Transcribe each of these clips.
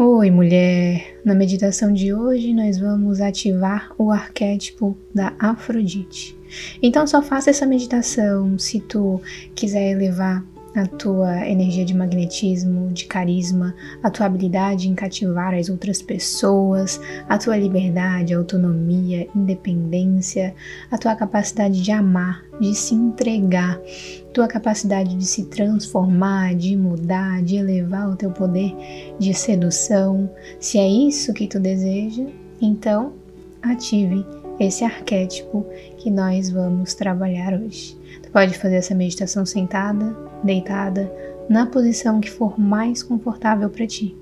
Oi, mulher! Na meditação de hoje nós vamos ativar o arquétipo da Afrodite. Então só faça essa meditação se tu quiser elevar a tua energia de magnetismo, de carisma, a tua habilidade em cativar as outras pessoas, a tua liberdade, autonomia, independência, a tua capacidade de amar, de se entregar, tua capacidade de se transformar, de mudar, de elevar o teu poder de sedução. Se é isso que tu deseja, então ative esse arquétipo que nós vamos trabalhar hoje. Tu pode fazer essa meditação sentada, deitada, na posição que for mais confortável para ti.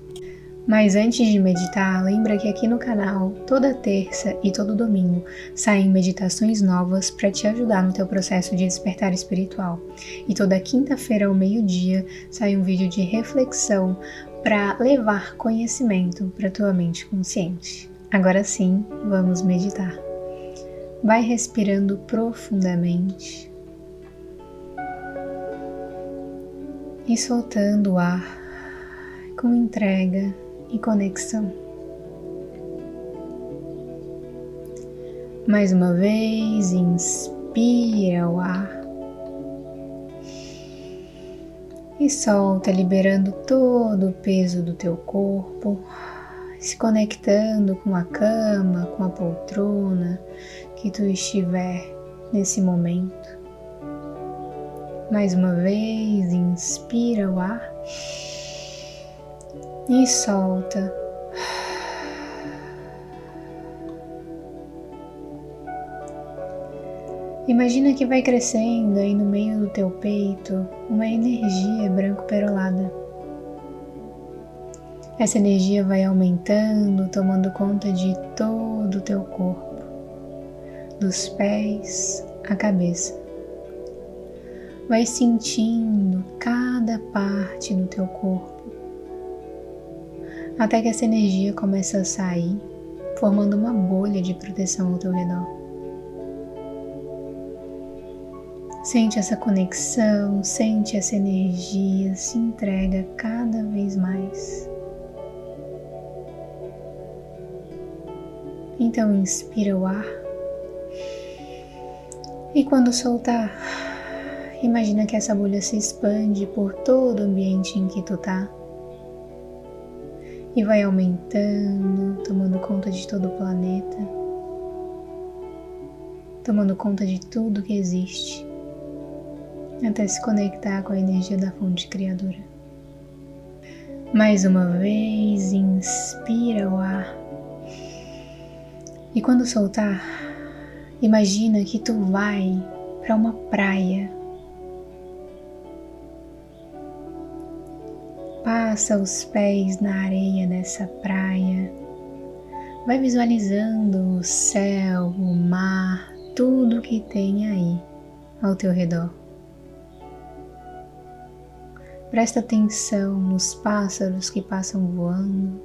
Mas antes de meditar, lembra que aqui no canal, toda terça e todo domingo, saem meditações novas para te ajudar no teu processo de despertar espiritual. E toda quinta-feira ao meio-dia sai um vídeo de reflexão para levar conhecimento para tua mente consciente. Agora sim, vamos meditar. Vai respirando profundamente. E soltando o ar com entrega e conexão. Mais uma vez, inspira o ar. E solta, liberando todo o peso do teu corpo, se conectando com a cama, com a poltrona que tu estiver nesse momento. Mais uma vez, inspira o ar e solta. Imagina que vai crescendo aí no meio do teu peito uma energia branco-perolada. Essa energia vai aumentando, tomando conta de todo o teu corpo, dos pés à cabeça. Vai sentindo cada parte do teu corpo até que essa energia começa a sair, formando uma bolha de proteção ao teu redor. Sente essa conexão, sente essa energia, se entrega cada vez mais. Então inspira o ar. E quando soltar, imagina que essa bolha se expande por todo o ambiente em que tu tá e vai aumentando, tomando conta de todo o planeta, tomando conta de tudo que existe, até se conectar com a energia da fonte criadora. Mais uma vez, inspira o ar. E quando soltar, imagina que tu vai para uma praia Passa os pés na areia dessa praia. Vai visualizando o céu, o mar, tudo que tem aí ao teu redor. Presta atenção nos pássaros que passam voando,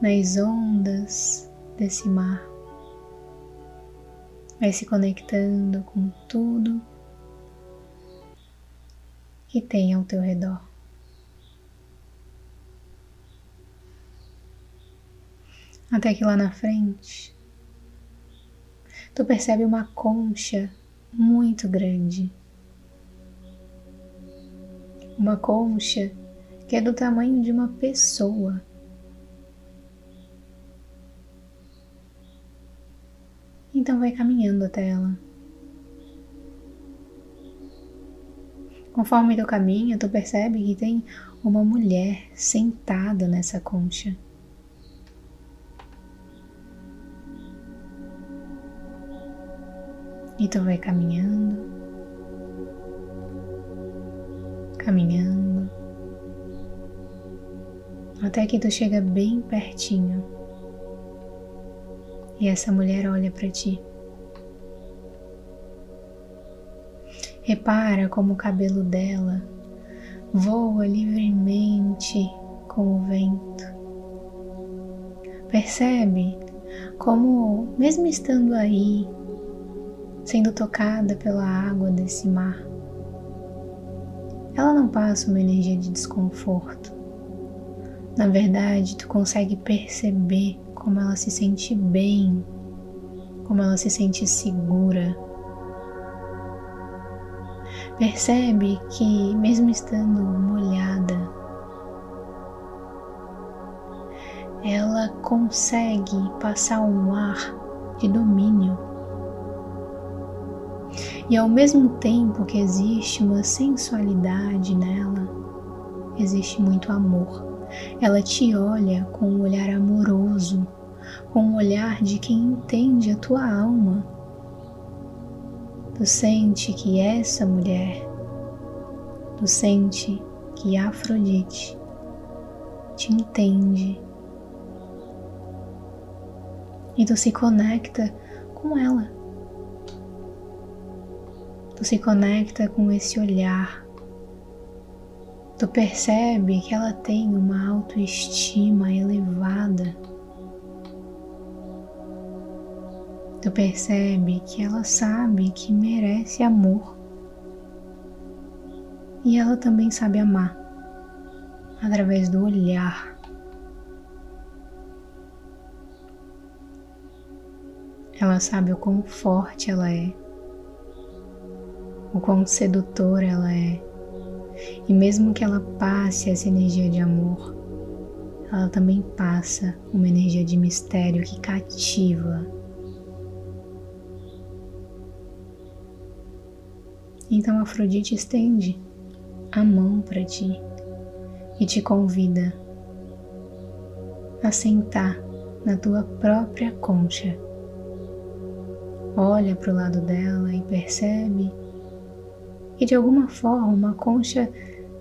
nas ondas desse mar. Vai se conectando com tudo que tem ao teu redor. Até que lá na frente, tu percebe uma concha muito grande. Uma concha que é do tamanho de uma pessoa. Então vai caminhando até ela. Conforme tu caminha, tu percebe que tem uma mulher sentada nessa concha. E tu vai caminhando, caminhando, até que tu chega bem pertinho. E essa mulher olha para ti. Repara como o cabelo dela voa livremente com o vento. Percebe como, mesmo estando aí, sendo tocada pela água desse mar. Ela não passa uma energia de desconforto, Na verdade, tu consegue perceber como ela se sente bem, como ela se sente segura. Percebe que, mesmo estando molhada, ela consegue passar um ar de domínio. E ao mesmo tempo que existe uma sensualidade nela, existe muito amor. Ela te olha com um olhar amoroso, com um olhar de quem entende a tua alma. Tu sente que essa mulher, tu sente que Afrodite te entende e tu se conecta com ela. Tu se conecta com esse olhar. Tu percebe que ela tem uma autoestima elevada. Tu percebe que ela sabe que merece amor. E ela também sabe amar através do olhar. Ela sabe o quão forte ela é, o quão sedutora ela é. E mesmo que ela passe essa energia de amor, ela também passa uma energia de mistério que cativa. Então Afrodite estende a mão para ti e te convida a sentar na tua própria concha olha para o lado dela e percebe que de alguma forma uma concha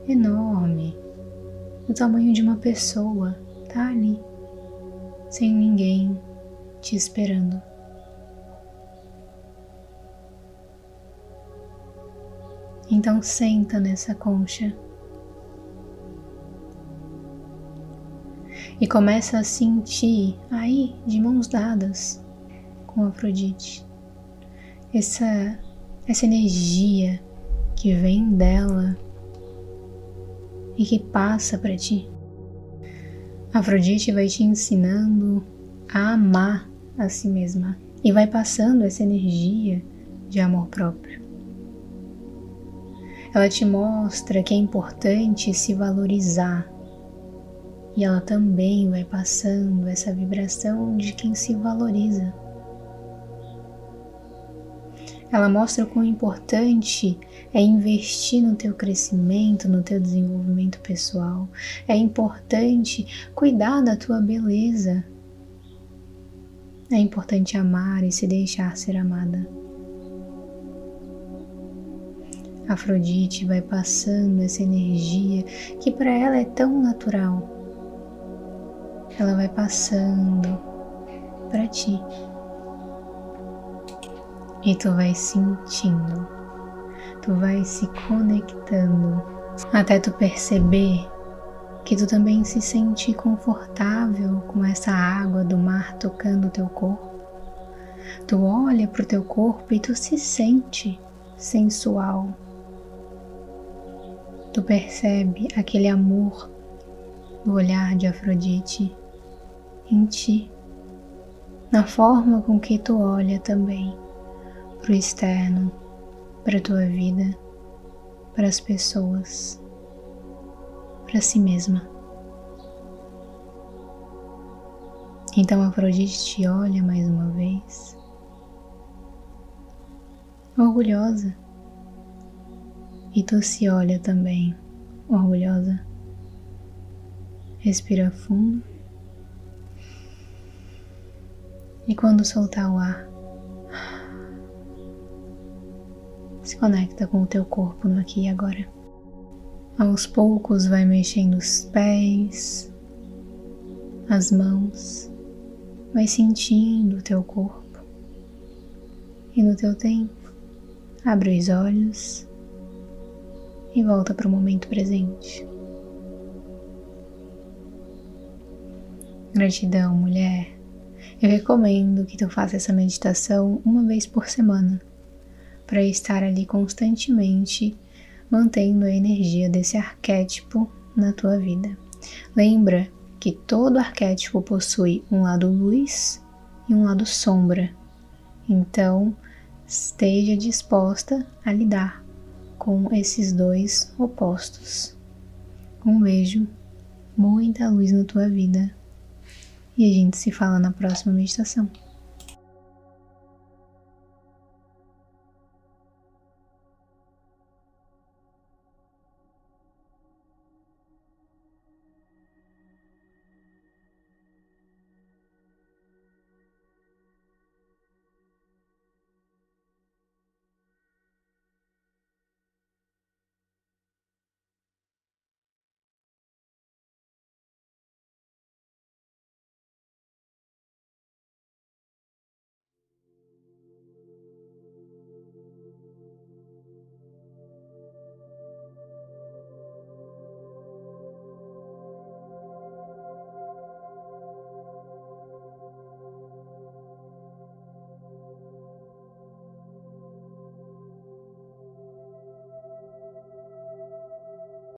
enorme, do tamanho de uma pessoa, tá ali, sem ninguém te esperando. Então senta nessa concha e começa a sentir aí de mãos dadas com Afrodite essa, essa energia que vem dela e que passa para ti. Afrodite vai te ensinando a amar a si mesma e vai passando essa energia de amor próprio. Ela te mostra que é importante se valorizar e ela também vai passando essa vibração de quem se valoriza. Ela mostra o quão importante é investir no teu crescimento, no teu desenvolvimento pessoal. É importante cuidar da tua beleza. É importante amar e se deixar ser amada. Afrodite vai passando essa energia que para ela é tão natural. Ela vai passando para ti. E tu vai sentindo, tu vai se conectando até tu perceber que tu também se sente confortável com essa água do mar tocando o teu corpo. Tu olha para o teu corpo e tu se sente sensual. Tu percebe aquele amor do olhar de Afrodite em ti, na forma com que tu olha também para o externo, para a tua vida, para as pessoas, para si mesma. Então Afrodite te olha mais uma vez, orgulhosa, e tu se olha também, orgulhosa. Respira fundo. E quando soltar o ar, se conecta com o teu corpo no aqui e agora. Aos poucos vai mexendo os pés, as mãos, vai sentindo o teu corpo. E no teu tempo, abre os olhos e volta para o momento presente. Gratidão, mulher. Eu recomendo que tu faça essa meditação uma vez por semana para estar ali constantemente mantendo a energia desse arquétipo na tua vida. Lembra que todo arquétipo possui um lado luz e um lado sombra. Então, esteja disposta a lidar com esses dois opostos. Um beijo, muita luz na tua vida e a gente se fala na próxima meditação.